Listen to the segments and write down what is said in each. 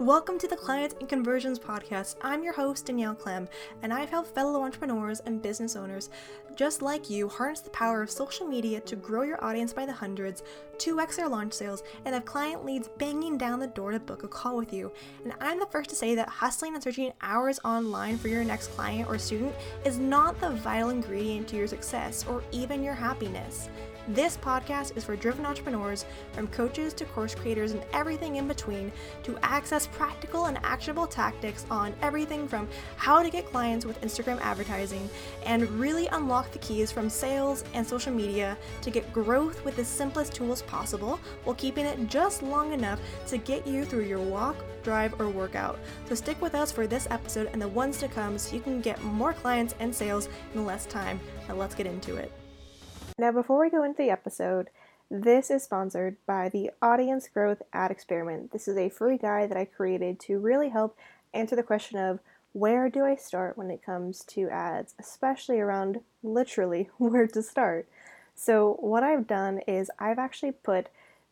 Welcome to the Clients and Conversions Podcast. I'm your host, Danielle Clem, and I've helped fellow entrepreneurs and business owners just like you harness the power of social media to grow your audience by the hundreds, 2x their launch sales, and have client leads banging down the door to book a call with you. And I'm the first to say that hustling and searching hours online for your next client or student is not the vital ingredient to your success or even your happiness. This podcast is for driven entrepreneurs, from coaches to course creators and everything in between, to access practical and actionable tactics on everything from how to get clients with Instagram advertising and really unlock the keys from sales and social media to get growth with the simplest tools possible while keeping it just long enough to get you through your walk, drive, or workout. So stick with us for this episode and the ones to come so you can get more clients and sales in less time. Now let's get into it. Now, before we go into the episode, this is sponsored by the Audience Growth Ad Experiment. This is a free guide that I created to really help answer the question of where do I start when it comes to ads, especially around literally where to start. So, what I've done is I've actually put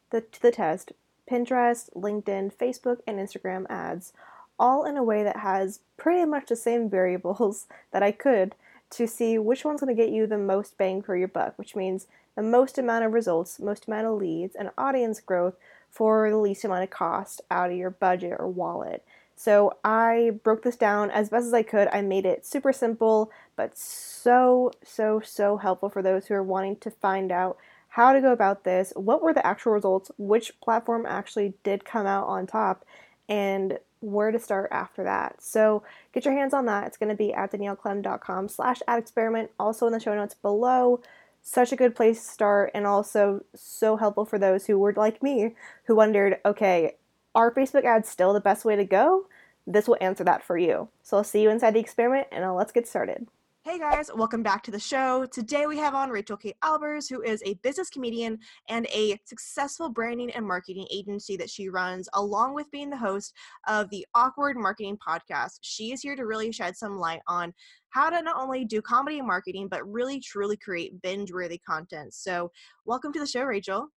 the, to the test Pinterest, LinkedIn, Facebook, and Instagram ads all in a way that has pretty much the same variables that I could to see which one's going to get you the most bang for your buck, which means the most amount of results, most amount of leads, and audience growth for the least amount of cost out of your budget or wallet. So I broke this down as best as I could. I made it super simple, but so, so, so helpful for those who are wanting to find out how to go about this, what were the actual results, which platform actually did come out on top, and where to start after that. So get your hands on that. It's going to be at danielleclem.com slash ad experiment. Also in the show notes below. Such a good place to start and also so helpful for those who were like me who wondered, okay, are Facebook ads still the best way to go? This will answer that for you. So I'll see you inside the experiment and let's get started. Hey guys, welcome back to the show. Today we have on Rachel K. Albers, who is a business comedian and a successful branding and marketing agency that she runs, along with being the host of the Awkward Marketing Podcast. She is here to really shed some light on how to not only do comedy and marketing, but really truly create binge worthy content. So, welcome to the show, Rachel.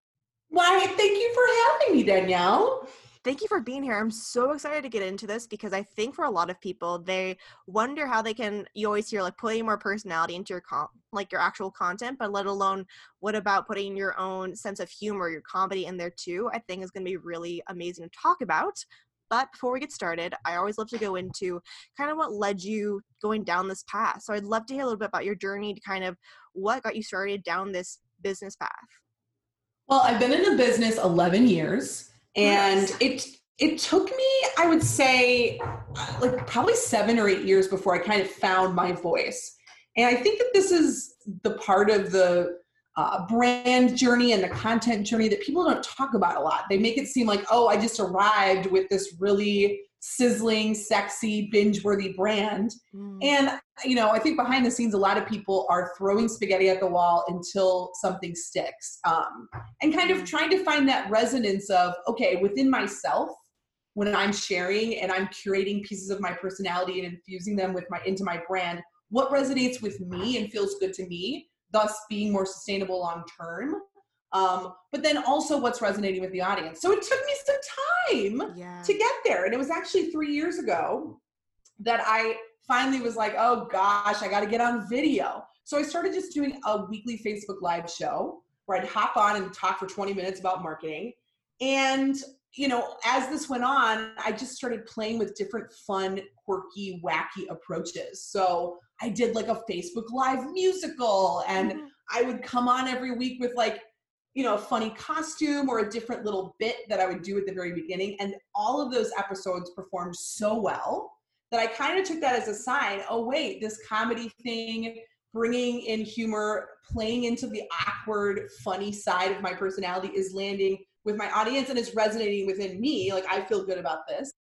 Why, thank you for having me, Danielle thank you for being here. I'm so excited to get into this because I think for a lot of people, they wonder how they can. You always hear like putting more personality into your com- like your actual content, but let alone what about putting your own sense of humor, your comedy in there too? I think is going to be really amazing to talk about. But before we get started, I always love to go into kind of what led you going down this path. So I'd love to hear a little bit about your journey to kind of what got you started down this business path. Well, I've been in the business 11 years and it it took me i would say like probably seven or eight years before i kind of found my voice. And i think that this is the part of the uh, brand journey and the content journey that people don't talk about a lot. They make it seem like oh i just arrived with this really sizzling, sexy, binge worthy brand. Mm. And, you know, I think behind the scenes, a lot of people are throwing spaghetti at the wall until something sticks um, and kind of mm. trying to find that resonance of, okay, within myself, when I'm sharing and I'm curating pieces of my personality and infusing them with my into my brand, what resonates with me and feels good to me, thus being more sustainable long term um, but then also what's resonating with the audience. So it took me some time yeah. to get there. And it was actually three years ago that I finally was like, oh gosh, I got to get on video. So I started just doing a weekly Facebook Live show where I'd hop on and talk for 20 minutes about marketing. And, you know, as this went on, I just started playing with different fun, quirky, wacky approaches. So I did like a Facebook Live musical and mm-hmm. I would come on every week with like you know, a funny costume or a different little bit that I would do at the very beginning. And all of those episodes performed so well that I kind of took that as a sign oh, wait, this comedy thing, bringing in humor, playing into the awkward, funny side of my personality is landing with my audience and is resonating within me. Like, I feel good about this.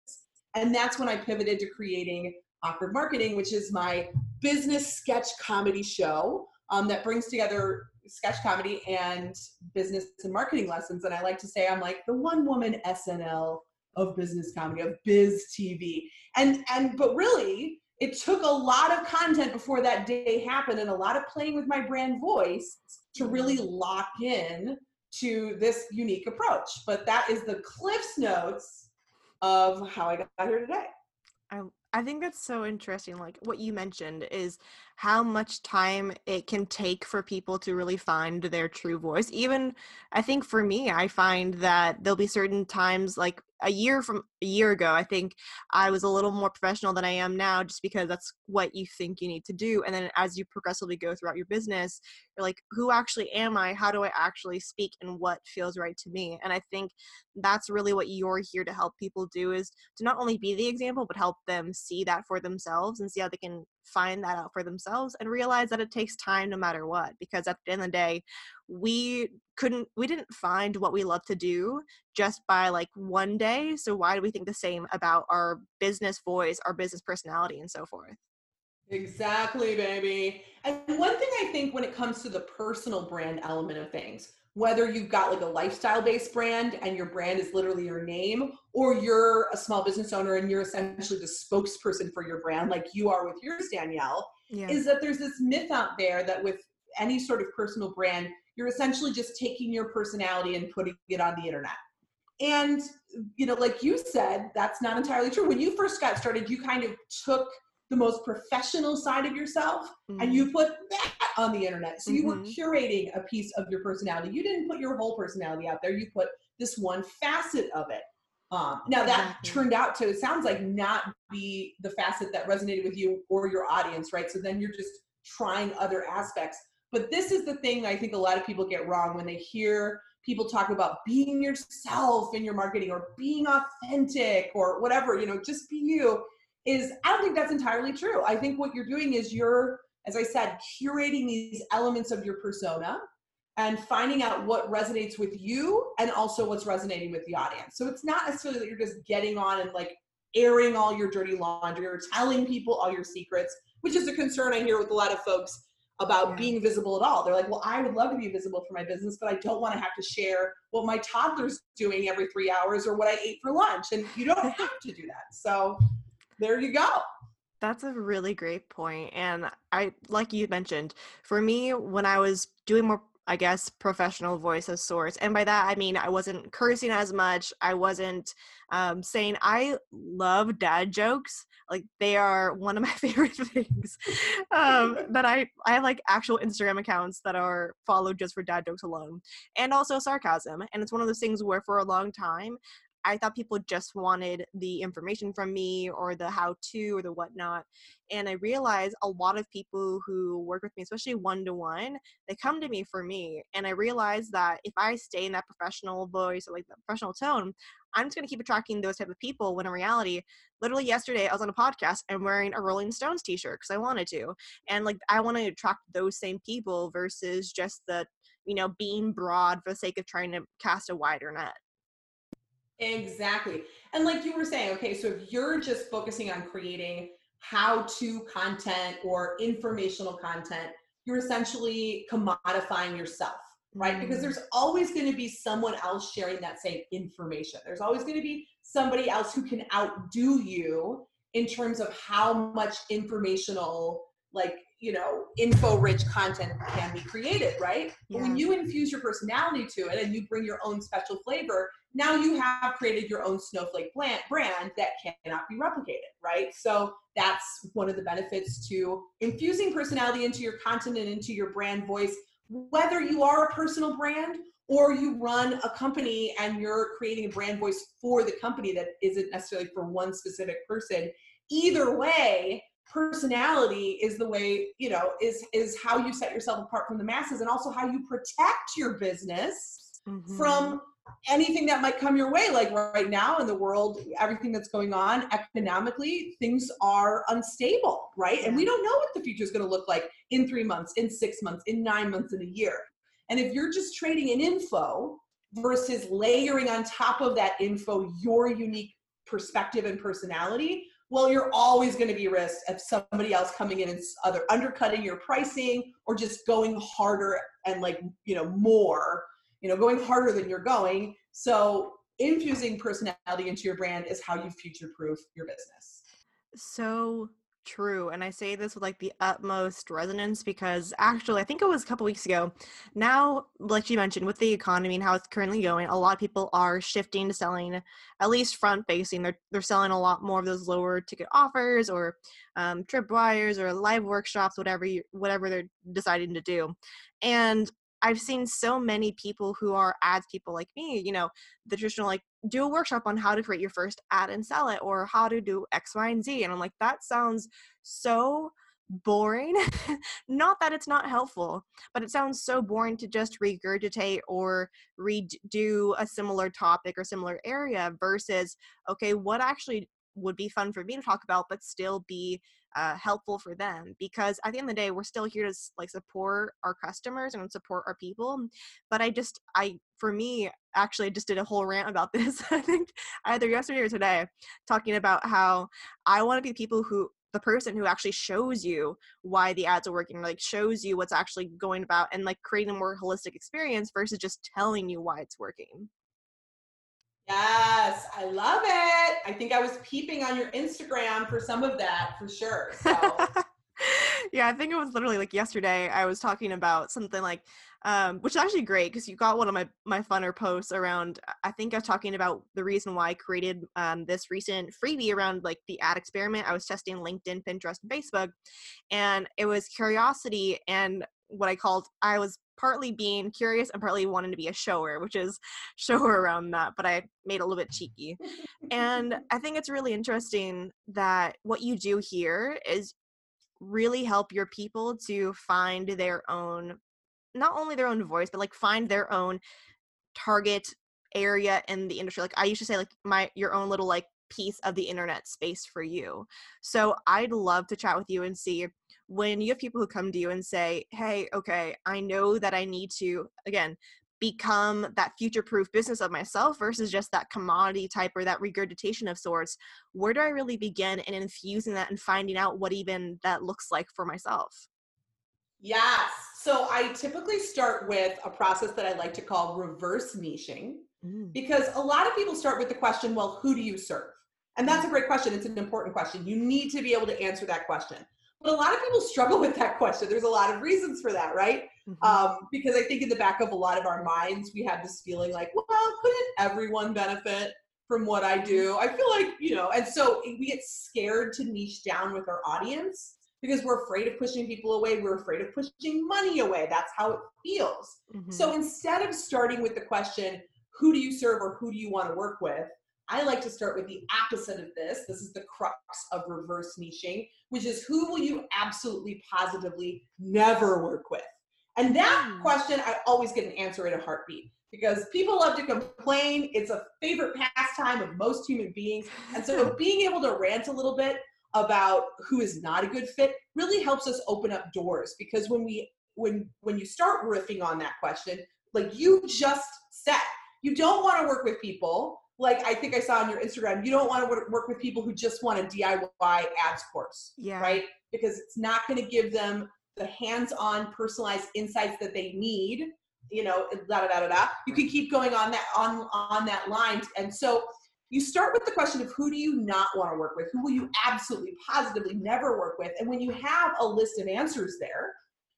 And that's when I pivoted to creating Awkward Marketing, which is my business sketch comedy show um, that brings together sketch comedy and business and marketing lessons. And I like to say I'm like the one woman SNL of business comedy, of biz TV. And and but really, it took a lot of content before that day happened and a lot of playing with my brand voice to really lock in to this unique approach. But that is the Cliff's Notes of how I got here today. I I think that's so interesting. Like what you mentioned is how much time it can take for people to really find their true voice. Even I think for me, I find that there'll be certain times like a year from a year ago, I think I was a little more professional than I am now just because that's what you think you need to do. And then as you progressively go throughout your business, you're like, who actually am I? How do I actually speak and what feels right to me? And I think that's really what you're here to help people do is to not only be the example, but help them see that for themselves and see how they can find that out for themselves and realize that it takes time no matter what because at the end of the day we couldn't we didn't find what we love to do just by like one day so why do we think the same about our business voice our business personality and so forth. Exactly baby. And one thing i think when it comes to the personal brand element of things whether you've got like a lifestyle based brand and your brand is literally your name, or you're a small business owner and you're essentially the spokesperson for your brand, like you are with yours, Danielle, yeah. is that there's this myth out there that with any sort of personal brand, you're essentially just taking your personality and putting it on the internet. And, you know, like you said, that's not entirely true. When you first got started, you kind of took the most professional side of yourself mm-hmm. and you put that on the internet. So mm-hmm. you were mm-hmm. curating a piece of your personality. You didn't put your whole personality out there. You put this one facet of it. Um, now that exactly. turned out to, it sounds like not be the facet that resonated with you or your audience, right? So then you're just trying other aspects. But this is the thing I think a lot of people get wrong when they hear people talk about being yourself in your marketing or being authentic or whatever, you know, just be you is I don't think that's entirely true. I think what you're doing is you're, as I said, curating these elements of your persona and finding out what resonates with you and also what's resonating with the audience. So it's not necessarily that you're just getting on and like airing all your dirty laundry or telling people all your secrets, which is a concern I hear with a lot of folks about yeah. being visible at all. They're like, well, I would love to be visible for my business, but I don't want to have to share what my toddler's doing every three hours or what I ate for lunch. And you don't have to do that. So there you go. That's a really great point. And I, like you mentioned, for me, when I was doing more, I guess, professional voice of sorts, and by that I mean I wasn't cursing as much. I wasn't um, saying I love dad jokes. Like they are one of my favorite things. um, that I I have like actual Instagram accounts that are followed just for dad jokes alone, and also sarcasm. And it's one of those things where for a long time I thought people just wanted the information from me or the how to or the whatnot. And I realized a lot of people who work with me, especially one to one, they come to me for me. And I realized that if I stay in that professional voice or like the professional tone, I'm just going to keep attracting those type of people when in reality, literally yesterday I was on a podcast and wearing a Rolling Stones t-shirt because I wanted to. And like I want to attract those same people versus just the, you know, being broad for the sake of trying to cast a wider net. Exactly. And like you were saying, okay, so if you're just focusing on creating how to content or informational content, you're essentially commodifying yourself, right? Because mm. there's always going to be someone else sharing that same information. There's always going to be somebody else who can outdo you in terms of how much informational, like, you know, info rich content can be created, right? Yeah. But when you infuse your personality to it and you bring your own special flavor, now you have created your own snowflake brand that cannot be replicated right so that's one of the benefits to infusing personality into your content and into your brand voice whether you are a personal brand or you run a company and you're creating a brand voice for the company that isn't necessarily for one specific person either way personality is the way you know is is how you set yourself apart from the masses and also how you protect your business mm-hmm. from anything that might come your way. Like right now in the world everything that's going on economically things are unstable right? And we don't know what the future is going to look like in three months in six months in nine months in a year. And if you're just trading in info versus layering on top of that info your unique perspective and personality well you're always going to be risk of somebody else coming in and either undercutting your pricing or just going harder and like you know more you know, going harder than you're going. So infusing personality into your brand is how you future proof your business. So true. And I say this with like the utmost resonance because actually, I think it was a couple weeks ago. Now, like you mentioned, with the economy and how it's currently going, a lot of people are shifting to selling at least front facing. They're, they're selling a lot more of those lower ticket offers or um, tripwires or live workshops, whatever you, whatever they're deciding to do. And I've seen so many people who are ads people like me, you know, the traditional like do a workshop on how to create your first ad and sell it or how to do X, Y, and Z. And I'm like, that sounds so boring. not that it's not helpful, but it sounds so boring to just regurgitate or redo a similar topic or similar area versus, okay, what actually would be fun for me to talk about but still be uh, helpful for them because at the end of the day we're still here to like support our customers and support our people but i just i for me actually just did a whole rant about this i think either yesterday or today talking about how i want to be people who the person who actually shows you why the ads are working like shows you what's actually going about and like creating a more holistic experience versus just telling you why it's working Yes, I love it. I think I was peeping on your Instagram for some of that for sure. So. yeah, I think it was literally like yesterday. I was talking about something like, um, which is actually great because you got one of my my funner posts around. I think I was talking about the reason why I created um, this recent freebie around like the ad experiment. I was testing LinkedIn, Pinterest, and Facebook, and it was curiosity and what I called I was partly being curious and partly wanting to be a shower, which is shower around that, but I made a little bit cheeky. and I think it's really interesting that what you do here is really help your people to find their own not only their own voice, but like find their own target area in the industry. Like I used to say like my your own little like piece of the internet space for you. So I'd love to chat with you and see when you have people who come to you and say, hey, okay, I know that I need to, again, become that future proof business of myself versus just that commodity type or that regurgitation of sorts where do i really begin in infusing that and finding out what even that looks like for myself yes so i typically start with a process that i like to call reverse niching mm. because a lot of people start with the question well who do you serve and that's a great question it's an important question you need to be able to answer that question but a lot of people struggle with that question. There's a lot of reasons for that, right? Mm-hmm. Um, because I think in the back of a lot of our minds, we have this feeling like, well, couldn't everyone benefit from what I do? I feel like, you know, and so we get scared to niche down with our audience because we're afraid of pushing people away. We're afraid of pushing money away. That's how it feels. Mm-hmm. So instead of starting with the question, who do you serve or who do you want to work with? I like to start with the opposite of this. This is the crux of reverse niching, which is who will you absolutely positively never work with? And that mm. question, I always get an answer in a heartbeat because people love to complain. It's a favorite pastime of most human beings. And so being able to rant a little bit about who is not a good fit really helps us open up doors because when we when when you start riffing on that question, like you just said, you don't want to work with people like I think I saw on your Instagram, you don't want to work with people who just want a DIY ads course, yeah. right? Because it's not going to give them the hands-on personalized insights that they need. You know, da da da da da. You can keep going on that on on that line, and so you start with the question of who do you not want to work with? Who will you absolutely positively never work with? And when you have a list of answers there,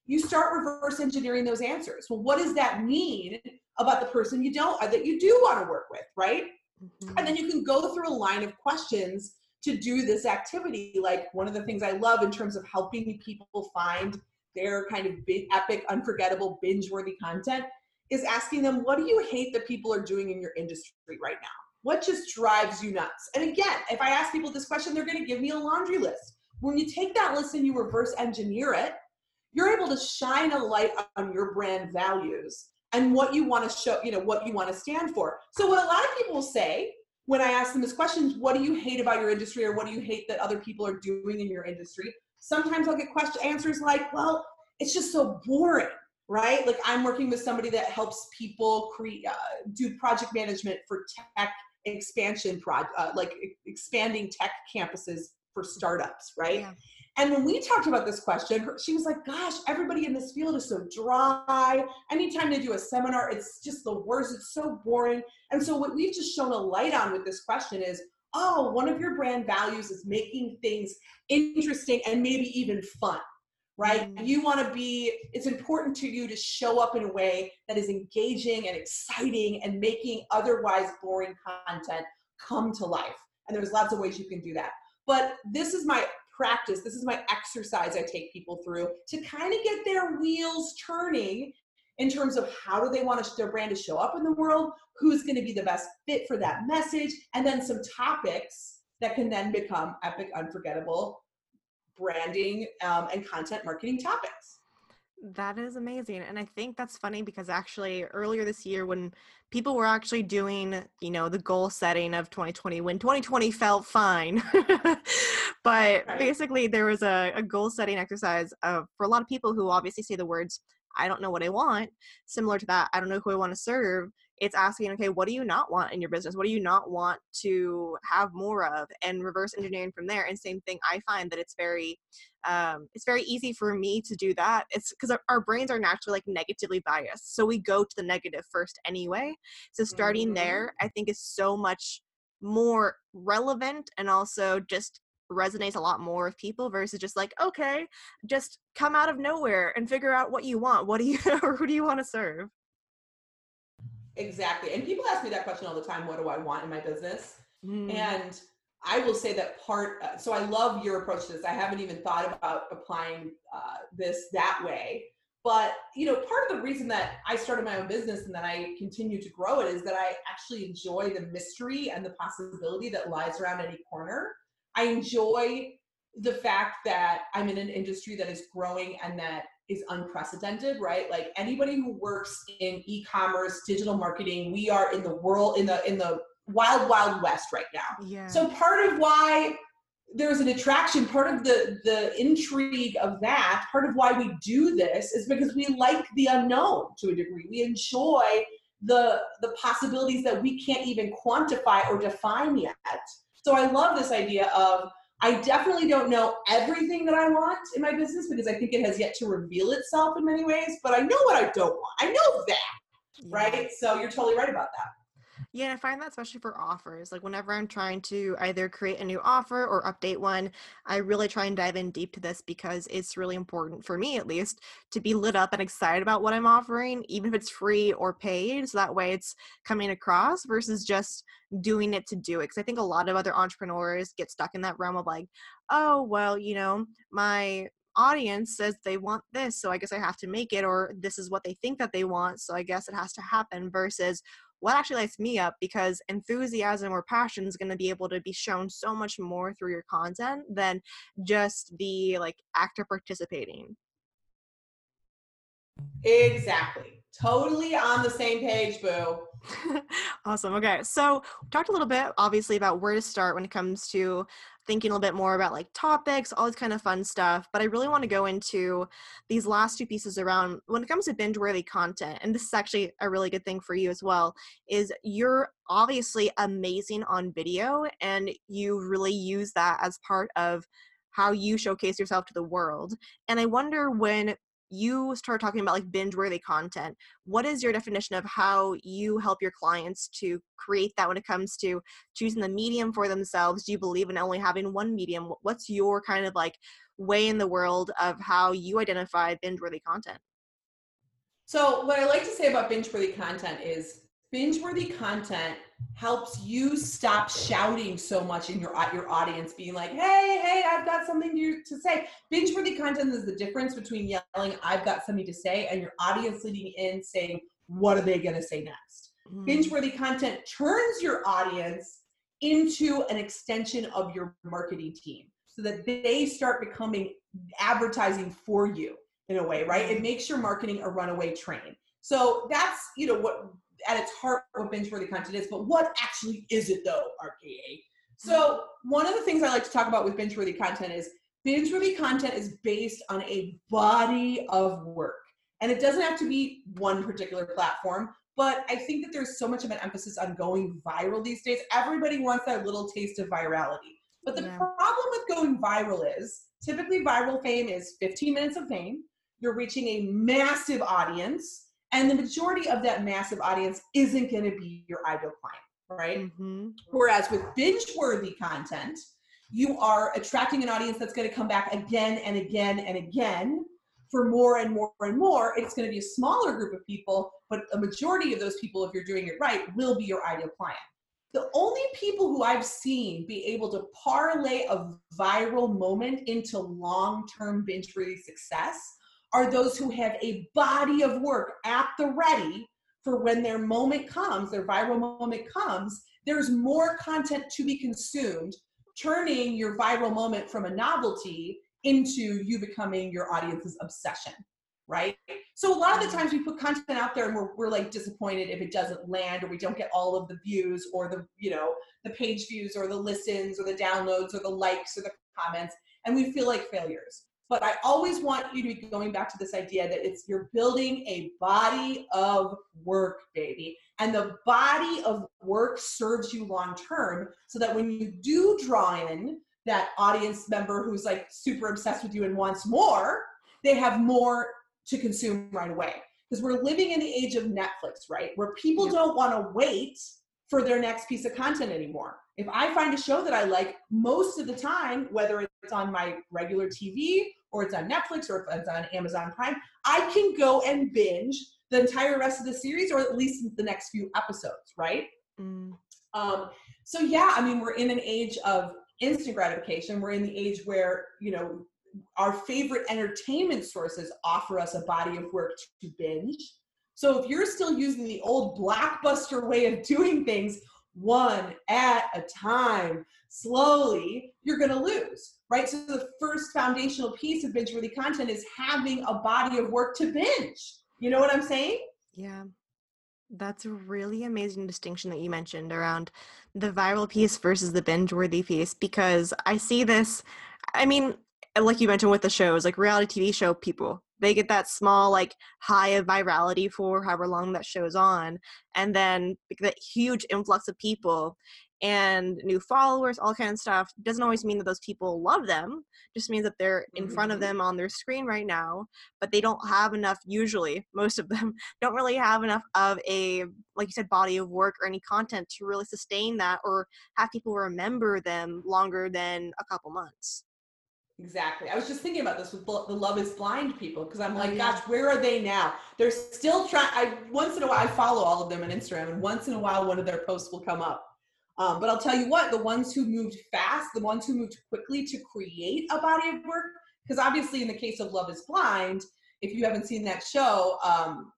you start reverse engineering those answers. Well, what does that mean about the person you don't uh, that you do want to work with, right? Mm-hmm. And then you can go through a line of questions to do this activity. Like one of the things I love in terms of helping people find their kind of big, epic, unforgettable, binge worthy content is asking them, what do you hate that people are doing in your industry right now? What just drives you nuts? And again, if I ask people this question, they're going to give me a laundry list. When you take that list and you reverse engineer it, you're able to shine a light on your brand values and what you want to show, you know, what you want to stand for. So what a lot of people say when I ask them this question, what do you hate about your industry or what do you hate that other people are doing in your industry? Sometimes I'll get question answers like, well, it's just so boring, right? Like I'm working with somebody that helps people create, uh, do project management for tech expansion, pro- uh, like expanding tech campuses for startups, right? Yeah. And when we talked about this question, she was like, gosh, everybody in this field is so dry. Anytime they do a seminar, it's just the worst. It's so boring. And so, what we've just shown a light on with this question is oh, one of your brand values is making things interesting and maybe even fun right? Mm-hmm. You want to be, it's important to you to show up in a way that is engaging and exciting and making otherwise boring content come to life. And there's lots of ways you can do that. But this is my practice, this is my exercise I take people through to kind of get their wheels turning in terms of how do they want their brand to show up in the world, who's going to be the best fit for that message, and then some topics that can then become epic, unforgettable branding um, and content marketing topics. That is amazing. And I think that's funny because actually earlier this year when people were actually doing, you know, the goal setting of 2020 when 2020 felt fine. but basically there was a, a goal setting exercise uh, for a lot of people who obviously say the words, I don't know what I want. Similar to that, I don't know who I want to serve it's asking okay what do you not want in your business what do you not want to have more of and reverse engineering from there and same thing i find that it's very um, it's very easy for me to do that it's because our, our, brains are naturally like negatively biased so we go to the negative first anyway so starting mm-hmm. there i think is so much more relevant and also just resonates a lot more with people versus just like okay just come out of nowhere and figure out what you want what do you or who do you want to serve Exactly. And people ask me that question all the time what do I want in my business? Mm. And I will say that part, uh, so I love your approach to this. I haven't even thought about applying uh, this that way. But, you know, part of the reason that I started my own business and that I continue to grow it is that I actually enjoy the mystery and the possibility that lies around any corner. I enjoy the fact that I'm in an industry that is growing and that is unprecedented, right? Like anybody who works in e-commerce, digital marketing, we are in the world in the in the wild wild west right now. Yeah. So part of why there's an attraction, part of the the intrigue of that, part of why we do this is because we like the unknown to a degree. We enjoy the the possibilities that we can't even quantify or define yet. So I love this idea of I definitely don't know everything that I want in my business because I think it has yet to reveal itself in many ways, but I know what I don't want. I know that, right? So you're totally right about that. Yeah, and I find that especially for offers. Like whenever I'm trying to either create a new offer or update one, I really try and dive in deep to this because it's really important for me at least to be lit up and excited about what I'm offering, even if it's free or paid. So that way it's coming across versus just doing it to do it. Because I think a lot of other entrepreneurs get stuck in that realm of like, oh, well, you know, my audience says they want this so i guess i have to make it or this is what they think that they want so i guess it has to happen versus what actually lights me up because enthusiasm or passion is going to be able to be shown so much more through your content than just the like actor participating. Exactly totally on the same page boo awesome okay so talked a little bit obviously about where to start when it comes to thinking a little bit more about like topics, all this kind of fun stuff. But I really want to go into these last two pieces around when it comes to binge worthy content. And this is actually a really good thing for you as well, is you're obviously amazing on video and you really use that as part of how you showcase yourself to the world. And I wonder when you start talking about like binge worthy content what is your definition of how you help your clients to create that when it comes to choosing the medium for themselves? Do you believe in only having one medium? What's your kind of like way in the world of how you identify binge worthy content? So what i like to say about binge worthy content is binge worthy content helps you stop shouting so much in your your audience being like hey hey i've got something to, to say. Binge worthy content is the difference between yelling i've got something to say and your audience leading in saying what are they going to say next? Mm. binge worthy content turns your audience into an extension of your marketing team so that they start becoming advertising for you in a way right? It makes your marketing a runaway train. So that's you know what at its heart what binge-worthy content is, but what actually is it though, RKA? So mm-hmm. one of the things I like to talk about with binge-worthy content is binge-worthy content is based on a body of work. And it doesn't have to be one particular platform, but I think that there's so much of an emphasis on going viral these days. Everybody wants that little taste of virality. But the yeah. problem with going viral is typically viral fame is 15 minutes of fame. You're reaching a massive audience and the majority of that massive audience isn't going to be your ideal client. right? Mm-hmm. Whereas with binge worthy content, you are attracting an audience that's going to come back again and again and again for more and more and more. It's going to be a smaller group of people, but a majority of those people, if you're doing it right, will be your ideal client. The only people who I've seen be able to parlay a viral moment into long term binge worthy success are those who have a body of work at the ready for when their moment comes, their viral moment comes, there's more content to be consumed, turning your viral moment from a novelty into you becoming your audience's obsession right? So a lot of the mm. times we put content out there and we're, we're like disappointed if it doesn't land or we don't get all of the views or the you know the page views or the listens or the downloads or the likes or the comments and we feel like failures but i always want you to be going back to this idea that it's you're building a body of work baby and the body of work serves you long term so that when you do draw in that audience member who's like super obsessed with you and wants more, they have more to consume right away. Because we're living in the age of Netflix, right? Where people yeah. don't want to wait for their next piece of content anymore. If I find a show that I like, most of the time, whether it's on my regular TV or it's on Netflix or if it's on Amazon Prime, I can go and binge the entire rest of the series or at least the next few episodes, right? Mm. Um, so yeah, I mean, we're in an age of instant gratification. We're in the age where, you know, our favorite entertainment sources offer us a body of work to binge. So if you're still using the old blockbuster way of doing things, one at a time, slowly, you're going to lose, right? So the first foundational piece of binge worthy content is having a body of work to binge. You know what I'm saying? Yeah. That's a really amazing distinction that you mentioned around the viral piece versus the binge worthy piece because I see this. I mean, like you mentioned with the shows, like reality TV show people, they get that small like high of virality for however long that show's on, and then that huge influx of people and new followers, all kind of stuff. Doesn't always mean that those people love them. Just means that they're in mm-hmm. front of mm-hmm. them on their screen right now, but they don't have enough. Usually, most of them don't really have enough of a, like you said, body of work or any content to really sustain that or have people remember them longer than a couple months. Exactly. I was just thinking about this with the Love Is Blind people because I'm oh, like, oh, yeah. gosh, where are they now? They're still trying. I once in a while I follow all of them on Instagram, and once in a while one of their posts will come up um, but I'll tell you what, the ones who moved fast, the ones who moved quickly to create a body of work, because obviously in the case of Love is Blind, if you haven't seen that show, um,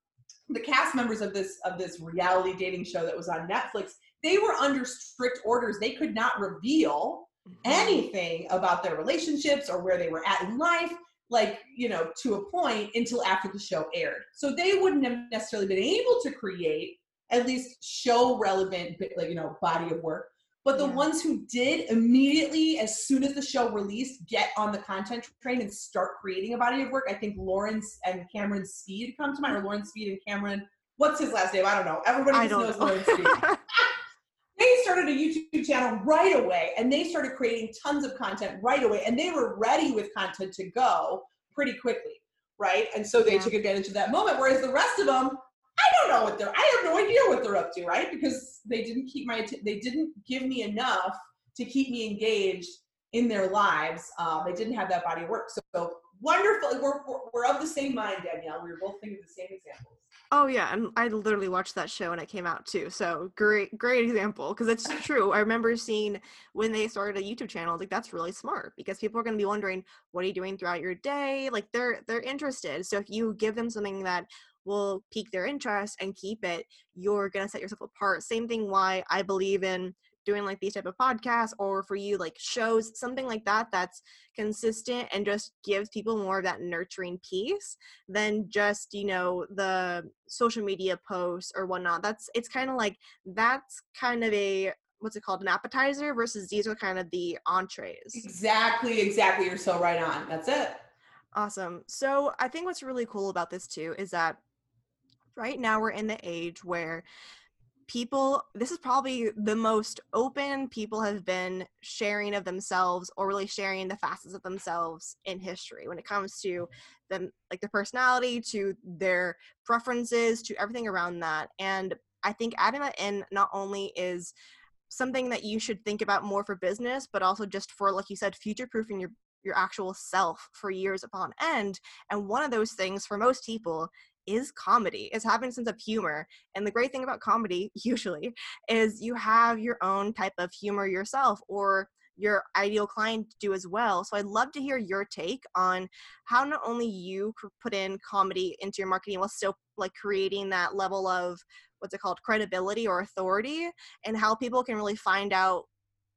the cast members of this of this reality dating show that was on Netflix, they were under strict orders. They could not reveal mm-hmm. anything about their relationships or where they were at in life like you know to a point until after the show aired so they wouldn't have necessarily been able to create at least show relevant like you know body of work but the yeah. ones who did immediately as soon as the show released get on the content train and start creating a body of work i think lauren and cameron speed come to mind or lauren speed and cameron what's his last name i don't know everybody just knows know. lauren speed they started a youtube channel right away and they started creating tons of content right away and they were ready with content to go pretty quickly right and so they yeah. took advantage of that moment whereas the rest of them I don't know what they're. I have no idea what they're up to, right? Because they didn't keep my. They didn't give me enough to keep me engaged in their lives. Uh, they didn't have that body of work. So, so wonderful. We're, we're, we're of the same mind, Danielle. We were both thinking the same examples. Oh yeah, and I literally watched that show when it came out too. So great, great example because it's true. I remember seeing when they started a YouTube channel. Like that's really smart because people are going to be wondering what are you doing throughout your day. Like they're they're interested. So if you give them something that will pique their interest and keep it, you're gonna set yourself apart. Same thing why I believe in doing like these type of podcasts or for you like shows something like that that's consistent and just gives people more of that nurturing piece than just you know the social media posts or whatnot. That's it's kind of like that's kind of a what's it called an appetizer versus these are kind of the entrees. Exactly exactly you're so right on. That's it. Awesome. So i think what's really cool about this too is that right now we're in the age where people this is probably the most open people have been sharing of themselves or really sharing the facets of themselves in history when it comes to them like their personality to their preferences to everything around that and I think adding that in not only is something that you should think about more for business, but also just for, like you said, future proofing your your actual self for years upon end. And one of those things for most people is comedy, is having a sense of humor. And the great thing about comedy, usually, is you have your own type of humor yourself, or your ideal client do as well. So I'd love to hear your take on how not only you put in comedy into your marketing while still like creating that level of what's it called credibility or authority and how people can really find out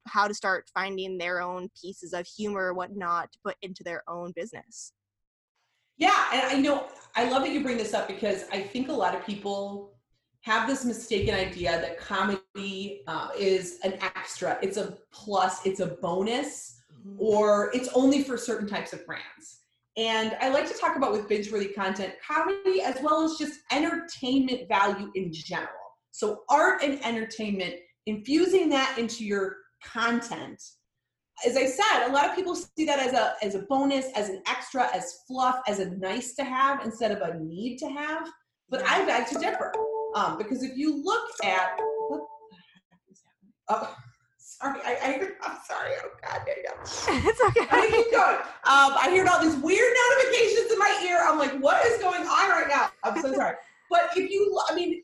how to start finding their own pieces of humor or whatnot to put into their own business yeah and i you know i love that you bring this up because i think a lot of people have this mistaken idea that comedy uh, is an extra it's a plus it's a bonus mm-hmm. or it's only for certain types of brands and I like to talk about with binge worthy content comedy as well as just entertainment value in general. So, art and entertainment, infusing that into your content. As I said, a lot of people see that as a, as a bonus, as an extra, as fluff, as a nice to have instead of a need to have. But I beg to differ. Um, because if you look at what the heck is happening? Oh, sorry, I, I I'm sorry. Oh God, there you go. it's okay. I keep going. Um, I hear all these weird notifications in my ear. I'm like, what is going on right now? I'm so sorry. But if you, I mean,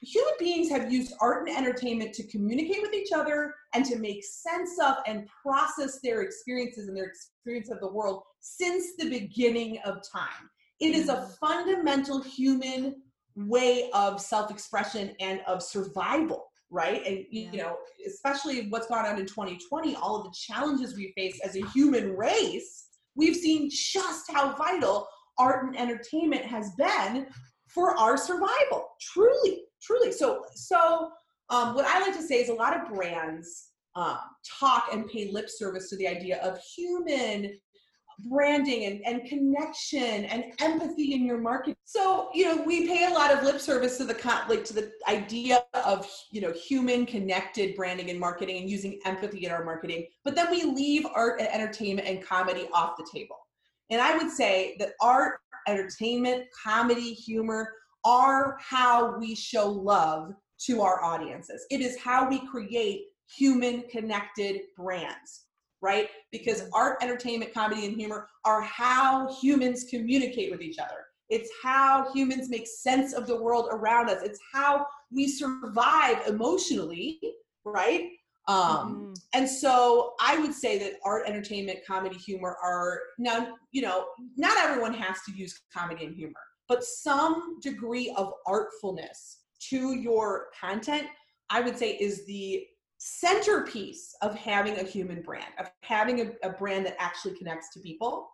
human beings have used art and entertainment to communicate with each other and to make sense of and process their experiences and their experience of the world since the beginning of time. It is a fundamental human way of self-expression and of survival right and you, yeah. know especially what's gone on in 2020 all of the challenges we face as a human race we've seen just how vital art and entertainment has been for our survival truly truly so so um, what i like to say is a lot of brands um, talk and pay lip service to the idea of human branding and, and connection and empathy in your market. So, you know, we pay a lot of lip service to the like to the idea of, you know, human connected branding and marketing and using empathy in our marketing, but then we leave art and entertainment and comedy off the table. And I would say that art, entertainment, comedy, humor are how we show love to our audiences. It is how we create human connected brands right? Because art, entertainment, comedy, and humor are how humans communicate with each other. It's how humans make sense of the world around us. It's how we survive emotionally, right? Um, mm-hmm. And so I would say that art, entertainment, comedy, humor are now, you know, not everyone has to use comedy and humor, but some degree of artfulness to your content, I would say is the centerpiece of having a human brand, of having a, a, brand that actually connects to people.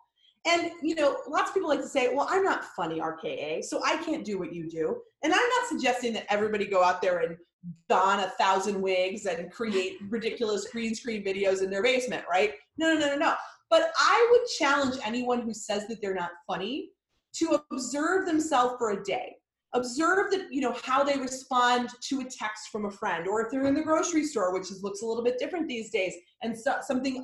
And, you know, lots of people like to say, well, I'm not funny, RKA, so I can't do what you do. And I'm not suggesting that everybody go out there and don a thousand wigs and create ridiculous green screen videos in their basement, right? No, no, no, no, no. But I would challenge anyone who says that they're not funny to observe themselves for a day observe that you know how they respond to a text from a friend or if they're in the grocery store which is, looks a little bit different these days and so, something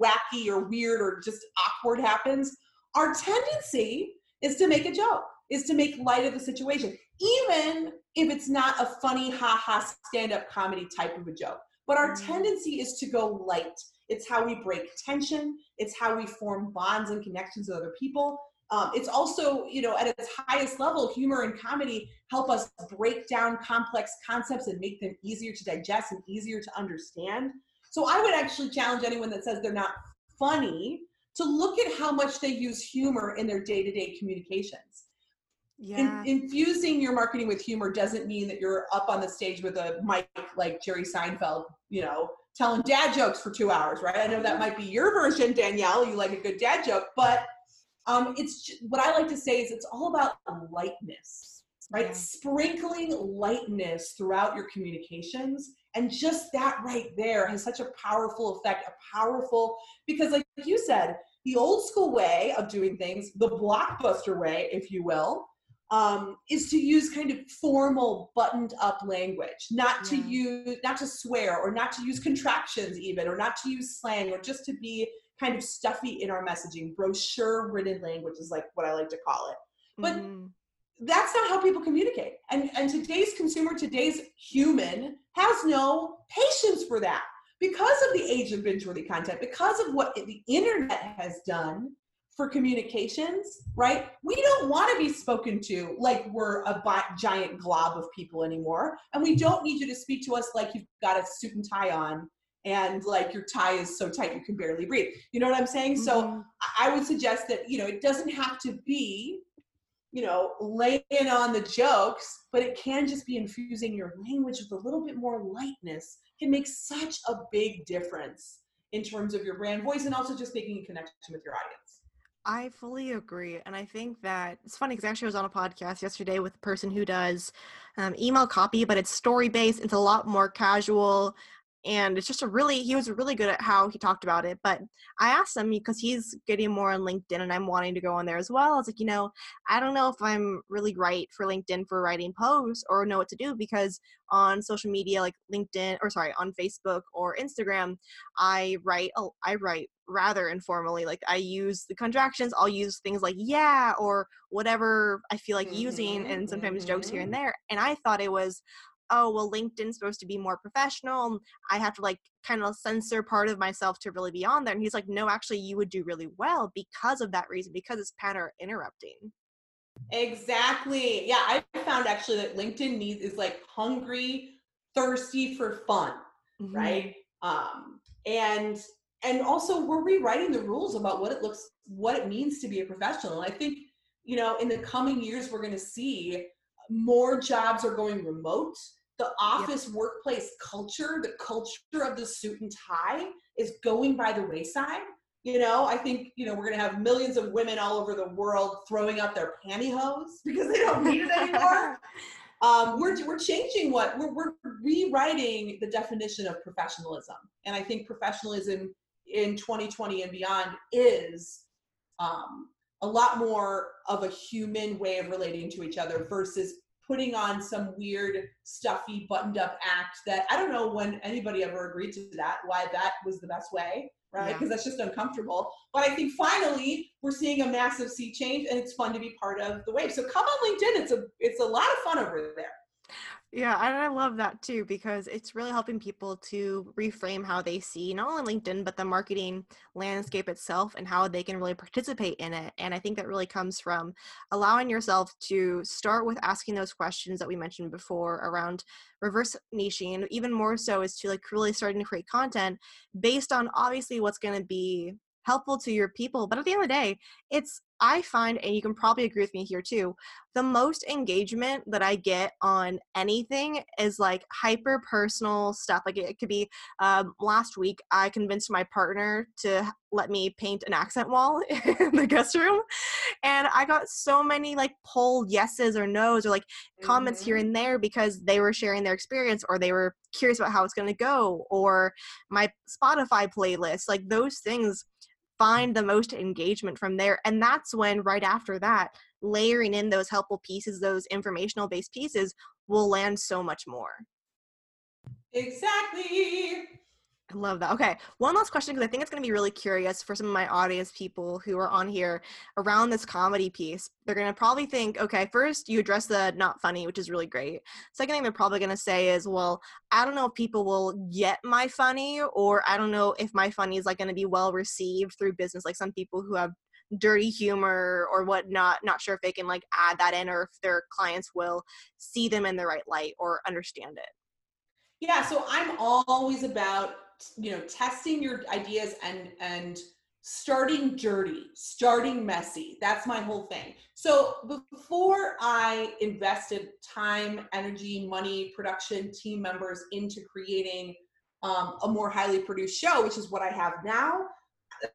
wacky or weird or just awkward happens our tendency is to make a joke is to make light of the situation even if it's not a funny ha ha stand-up comedy type of a joke. But our mm-hmm. tendency is to go light. It's how we break tension. It's how we form bonds and connections with other people um, it's also, you know, at its highest level, humor and comedy help us break down complex concepts and make them easier to digest and easier to understand. So I would actually challenge anyone that says they're not funny to look at how much they use humor in their day-to-day communications. Yeah. In, infusing your marketing with humor doesn't mean that you're up on the stage with a mic like Jerry Seinfeld, you know, telling dad jokes for two hours, right? I know that might be your version, Danielle. You like a good dad joke, but um, it's what I like to say is it's all about lightness, right? Yeah. Sprinkling lightness throughout your communications. And just that right there has such a powerful effect, a powerful, because like you said, the old school way of doing things, the blockbuster way, if you will, um, is to use kind of formal, buttoned up language, not yeah. to use, not to swear, or not to use contractions even, or not to use slang, or just to be kind of stuffy in our messaging. Brochure written language is like what I like to call it. But mm-hmm. that's not how people communicate. And, and today's consumer, today's human has no patience for that because of the age of binge-worthy content, because of what the internet has done for communications, right? We don't want to be spoken to like we're a giant glob of people anymore. And we don't need you to speak to us like you've got a suit and tie on and like your tie is so tight you can barely breathe. You know what I'm saying? Mm-hmm. So I would suggest that, you know, it doesn't have to be, you know, laying on the jokes, but it can just be infusing your language with a little bit more lightness. Can make such a big difference in terms of your brand voice and also just making a connection with your audience. I fully agree. And I think that it's funny because actually I was on a podcast yesterday with a person who does um, email copy, but it's story based. It's a lot more casual and it's just a really he was really good at how he talked about it but i asked him because he's getting more on linkedin and i'm wanting to go on there as well i was like you know i don't know if i'm really right for linkedin for writing posts or know what to do because on social media like linkedin or sorry on facebook or instagram i write oh, i write rather informally like i use the contractions i'll use things like yeah or whatever i feel like mm-hmm, using and sometimes mm-hmm. jokes here and mm-hmm. there and i thought it was oh well linkedin's supposed to be more professional i have to like kind of censor part of myself to really be on there and he's like no actually you would do really well because of that reason because it's pattern interrupting. Exactly. Yeah i found actually that linkedin needs is like hungry thirsty for fun mm-hmm. right? Um and and also we're rewriting the rules about what it looks what it means to be a professional and i think you know in the coming years we're going to see more jobs are going remote the office yep. workplace culture, the culture of the suit and tie is going by the wayside. You know, I think, you know, we're going to have millions of women all over the world throwing up their pantyhose because they don't need it anymore. um, we're, we're changing what we're, we're rewriting the definition of professionalism. And I think professionalism in 2020 and beyond is um, a lot more of a human way of relating to each other versus putting on some weird, stuffy, buttoned up act that I don't know when anybody ever agreed to that, why that was the best way, right? Because yeah. that's just uncomfortable. But I think finally we're seeing a massive sea change and it's fun to be part of the wave. So come on LinkedIn. It's a it's a lot of fun over there. Yeah, and I love that too because it's really helping people to reframe how they see not only LinkedIn but the marketing landscape itself and how they can really participate in it. And I think that really comes from allowing yourself to start with asking those questions that we mentioned before around reverse niching, and even more so is to like really starting to create content based on obviously what's going to be helpful to your people. But at the end of the day, it's, I find, and you can probably agree with me here too, the most engagement that I get on anything is like hyper personal stuff. Like it could be um, last week, I convinced my partner to let me paint an accent wall in the guest room. And I got so many like poll yeses or nos or like mm-hmm. comments here mm-hmm. and there because they were sharing their experience or they were curious about how it's going to go or my Spotify playlist. Like those things find the most engagement from there. And that's when, right after that, layering in those helpful pieces, those informational based pieces, will land so much more. Exactly. I love that. Okay, one last question because I think it's going to be really curious for some of my audience people who are on here around this comedy piece. They're going to probably think, okay, first you address the not funny, which is really great. Second thing they're probably going to say is, well, I don't know if people will get my funny, or I don't know if my funny is like going to be well received through business. Like some people who have dirty humor or whatnot, not sure if they can like add that in or if their clients will see them in the right light or understand it. Yeah, so I'm always about you know testing your ideas and and starting dirty starting messy. That's my whole thing. So before i invested time energy money production team members into creating um, a more highly produced show which is what i have now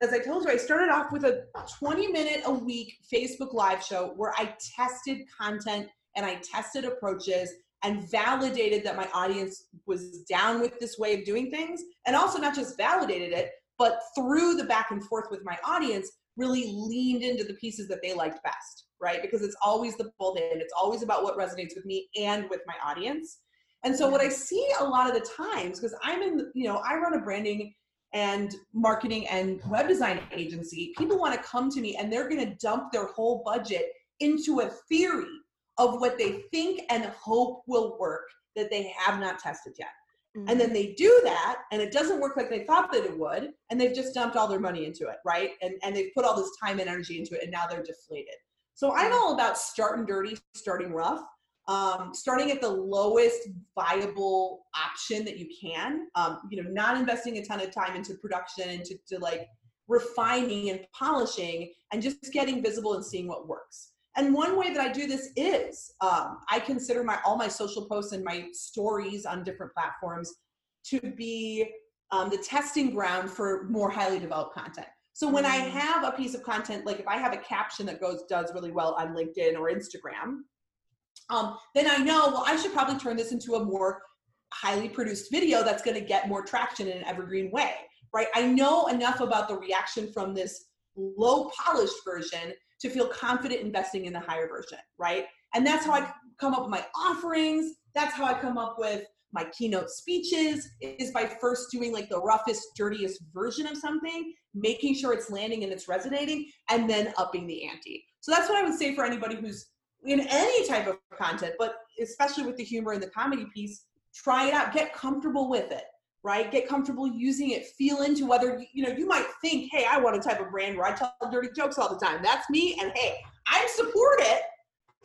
as i told you i started off with a 20 minute a week facebook live show where i tested content and i tested approaches and validated that my audience was down with this way of doing things and also not just validated it but through the back and forth with my audience really leaned into the pieces that they liked best right? Because it's always the bold end. It's always about what resonates with me and with my audience. And so what i see a lot of the times because i'm in you know i run a branding and marketing and web design agency people want to come to me and they're going to dump their whole budget into a theory of what they think and hope will work that they have not tested yet. Mm-hmm. And then they do that and it doesn't work like they thought that it would, and they've just dumped all their money into it, right? And and they've put all this time and energy into it and now they're deflated. So I'm all about starting dirty, starting rough. Um, starting at the lowest viable option that you can um, you know not investing a ton of time into production and to, to like refining and polishing and just getting visible and seeing what works and one way that I do this is um, I consider my all my social posts and my stories on different platforms to be um, the testing ground for more highly developed content. So when I mm. have a piece of content, like if I have a caption that goes does really well on LinkedIn or Instagram, um, then I know well I should probably turn this into a more highly produced video that's going to get more traction in an evergreen way, right? I know enough about the reaction from this low polished version to feel confident investing in the higher version, right? And that's how I come up with my offerings. That's how I come up with my keynote speeches is by first doing like the roughest, dirtiest version of something, making sure it's landing and it's resonating, and then upping the ante. So that's what I would say for anybody who's in any type of content, but especially with the humor and the comedy piece, try it out, get comfortable with it right? Get comfortable using it. Feel into whether you know you might think, hey, I want a type of brand where I tell dirty jokes all the time. That's me, and hey, I support it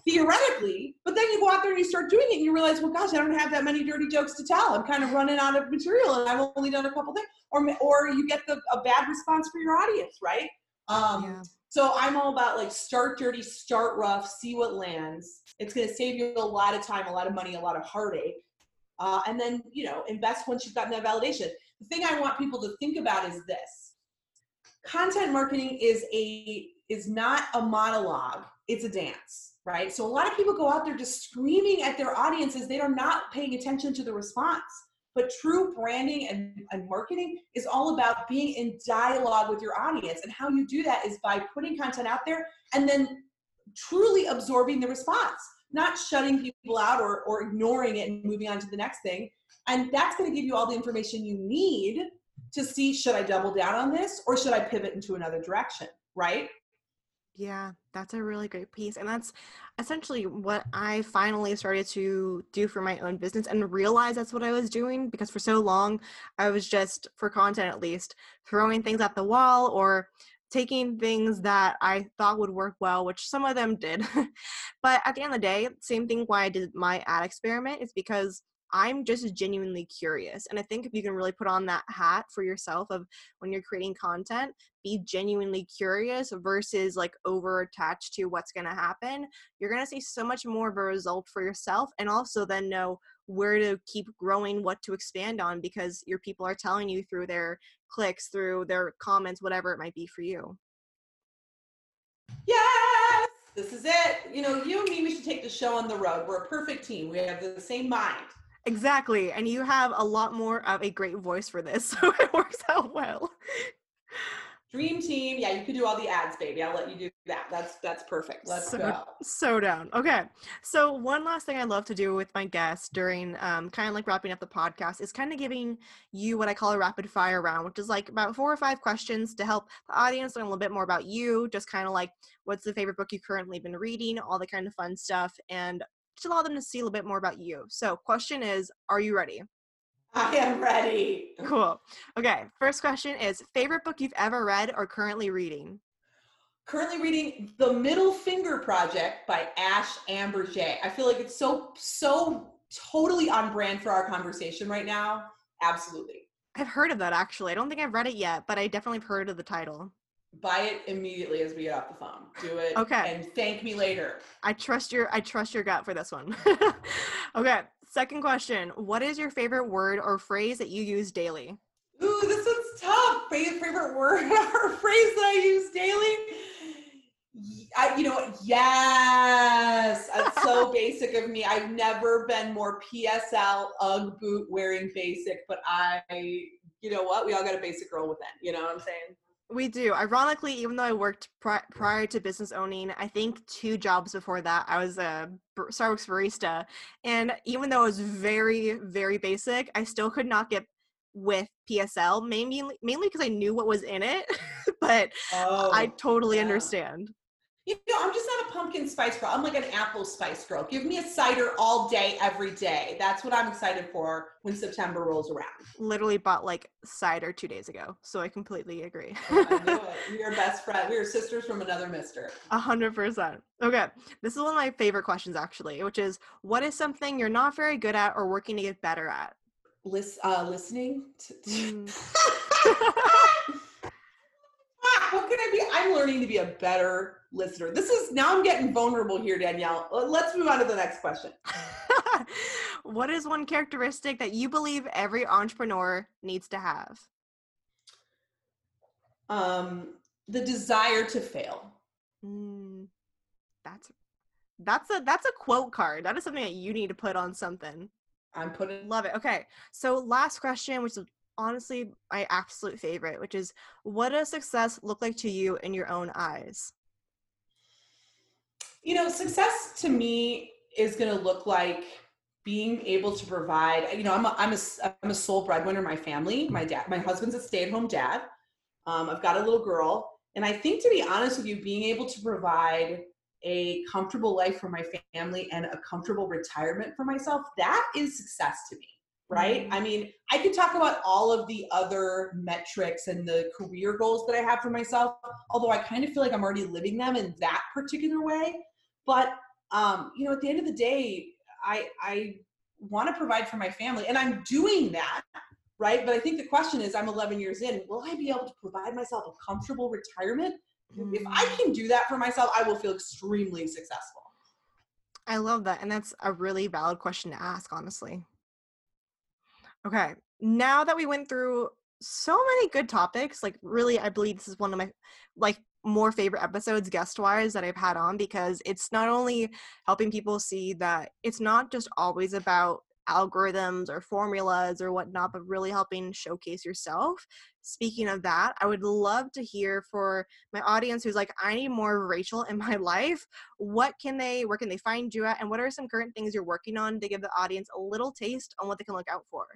theoretically. But then you go out there and you start doing it, and you realize, well, gosh, I don't have that many dirty jokes to tell. I'm kind of running out of material, and I've only done a couple things. Or or you get the a bad response for your audience, right? Um, yeah. So I'm all about like start dirty, start rough, see what lands. It's going to save you a lot of time, a lot of money, a lot of heartache uh, and then you know invest once you've gotten that validation. The thing i want people to think about is this. Content marketing is a is not a monologue. It's a dance right? So a lot of people go out there just screaming at their audiences. They are not paying attention to the response. But true branding and, and marketing is all about being in dialogue with your audience. And how you do that is by putting content out there and then truly absorbing the response not shutting people out or, or ignoring it and moving on to the next thing. And that's going to give you all the information you need to see should I double down on this or should I pivot into another direction, right? Yeah, that's a really great piece. And that's essentially what I finally started to do for my own business and realize that's what I was doing because for so long I was just, for content at least, throwing things at the wall or taking things that I thought would work well, which some of them did. but at the end of the day, same thing why I did my ad experiment is because I'm just genuinely curious. And I think if you can really put on that hat for yourself of when you're creating content, be genuinely curious versus like over attached to what's going to happen, you're going to see so much more of a result for yourself and also then know where to keep growing, what to expand on because your people are telling you through their clicks, through their comments, whatever it might be for you. Yes, this is it. You know, you and me, we should take the show on the road. We're a perfect team. We have the same mind. Exactly. And you have a lot more of a great voice for this. So it works out well. Dream team. Yeah, you could do all the ads, baby. I'll let you do that. That's that's perfect. Let's so, go. So down. Okay. So one last thing I love to do with my guests during um, kind of like wrapping up the podcast is kind of giving you what I call a rapid fire round, which is like about four or five questions to help the audience learn a little bit more about you. Just kind of like what's the favorite book you've currently been reading, all the kind of fun stuff, and to allow them to see a little bit more about you. So question is, are you ready? I am ready. Cool. Okay. First question is favorite book you've ever read or currently reading? Currently reading The Middle Finger Project by Ash Ambirge. I feel like it's so, so totally on brand for our conversation right now. Absolutely. I've heard of that actually. I don't think I've read it yet, but I definitely have heard of the title. Buy it immediately as we get off the phone. Do it. Okay. And thank me later. I trust your I trust your gut for this one. okay. Second question What is your favorite word or phrase that you use daily? Ooh, this one's tough. Favorite word or phrase that I use daily? I, you know what? Yes, that's so basic of me. I've never been more PSL UGG boot wearing basic, but I, you know what? We all got a basic girl within. You know what I'm saying? We do. Ironically, even though I worked pri- prior to business owning, I think two jobs before that, I was a Starbucks barista. And even though it was very, very basic, I still could not get with PSL, mainly mainly because I knew what was in it. but oh, I totally yeah. understand. You know, I'm just not a pumpkin spice girl. I'm like an apple spice girl. Give me a cider all day, every day. That's what I'm excited for when September rolls around. Literally bought like cider two days ago, so I completely agree. oh, I. We are best friends. We are sisters from another mister. A hundred percent. Okay, this is one of my favorite questions actually, which is, what is something you're not very good at or working to get better at? List, uh, listening. To- mm. what can I be? I'm learning to be a better listener. This is now I'm getting vulnerable here, Danielle. Let's move on to the next question. what is one characteristic that you believe every entrepreneur needs to have? Um, the desire to fail. Mm, that's that's a that's a quote card. That is something that you need to put on something. I'm putting love it. Okay. So last question, which is honestly my absolute favorite, which is what does success look like to you in your own eyes? You know, success to me is going to look like being able to provide, you know, I'm a, I'm a, I'm a sole breadwinner in my family. My dad, my husband's a stay-at-home dad. Um, I've got a little girl. And I think to be honest with you, being able to provide a comfortable life for my family and a comfortable retirement for myself, that is success to me right? Mm-hmm. I mean, I could talk about all of the other metrics and the career goals that I have for myself, although I kind of feel like I'm already living them in that particular way. But um, you know, at the end of the day, I I want to provide for my family, and I'm doing that, right? But I think the question is, I'm 11 years in. Will I be able to provide myself a comfortable retirement? Mm-hmm. If I mm. can do that for myself, I will feel extremely successful. I love that, and that's a really valid question to ask, honestly. Okay. Now that we went through so many good topics, like really I believe this is one of my like more favorite episodes guest wise that I've had on because it's not only helping people see that it's not just always about algorithms or formulas or whatnot, but really helping showcase yourself. Speaking of that, I would love to hear for my audience who's like, I need more Rachel in my life. What can they, where can they find you at? And what are some current things you're working on to give the audience a little taste on what they can look out for?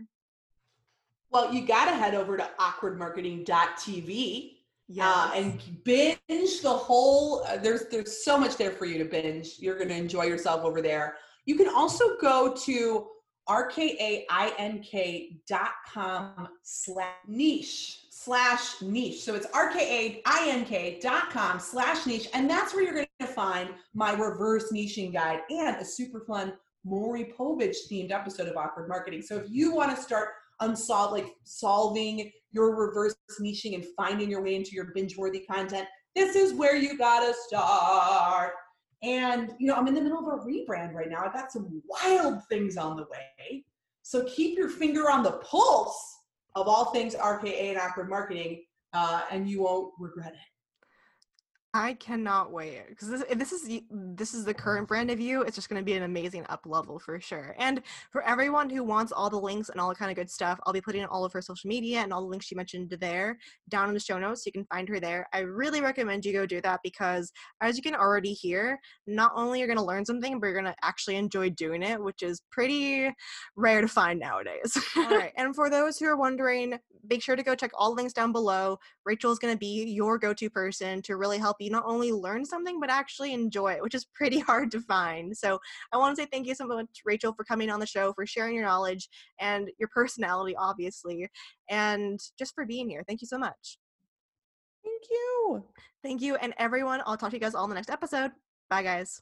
Well, you got to head over to awkwardmarketing.tv yeah, uh, and binge the whole. Uh, there's there's so much there for you to binge. You're going to enjoy yourself over there. You can also go to rkaink.com slash niche slash niche. So it's rkaink.com slash niche. And that's where you're going to find my reverse niching guide and a super fun Maury Povich themed episode of Awkward Marketing. So if you want to start unsolved, like solving your reverse niching and finding your way into your binge worthy content, this is where you gotta start. And you know, I'm in the middle of a rebrand right now. I've got some wild things on the way. So keep your finger on the pulse of all things RKA and awkward marketing, uh, and you won't regret it. I cannot wait because this, this is this is the current mm-hmm. brand of you. It's just going to be an amazing up level for sure. And for everyone who wants all the links and all the kind of good stuff, I'll be putting all of her social media and all the links she mentioned there down in the show notes. So you can find her there. I really recommend you go do that because, as you can already hear, not only you're going to learn something, but you're going to actually enjoy doing it, which is pretty rare to find nowadays. all right. And for those who are wondering, make sure to go check all the links down below. Rachel is going to be your go-to person to really help you you not only learn something but actually enjoy it, which is pretty hard to find. So I want to say thank you so much, Rachel, for coming on the show, for sharing your knowledge and your personality, obviously, and just for being here. Thank you so much. Thank you. Thank you. And everyone, I'll talk to you guys all in the next episode. Bye, guys.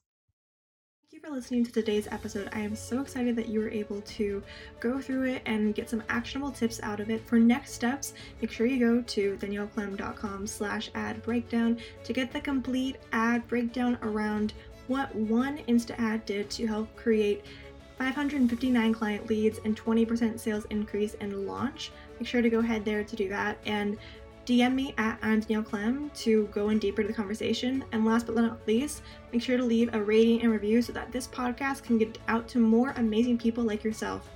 You for listening to today's episode. I am so excited that you were able to go through it and get some actionable tips out of it. For next steps, make sure you go to danielleclem.com slash ad breakdown to get the complete ad breakdown around what one Insta ad did to help create 559 client leads and 20% sales increase in launch. Make sure to go ahead there to do that. And DM me at I'm Danielle Clem to go in deeper to the conversation. And last but not least, make sure to leave a rating and review so that this podcast can get out to more amazing people like yourself.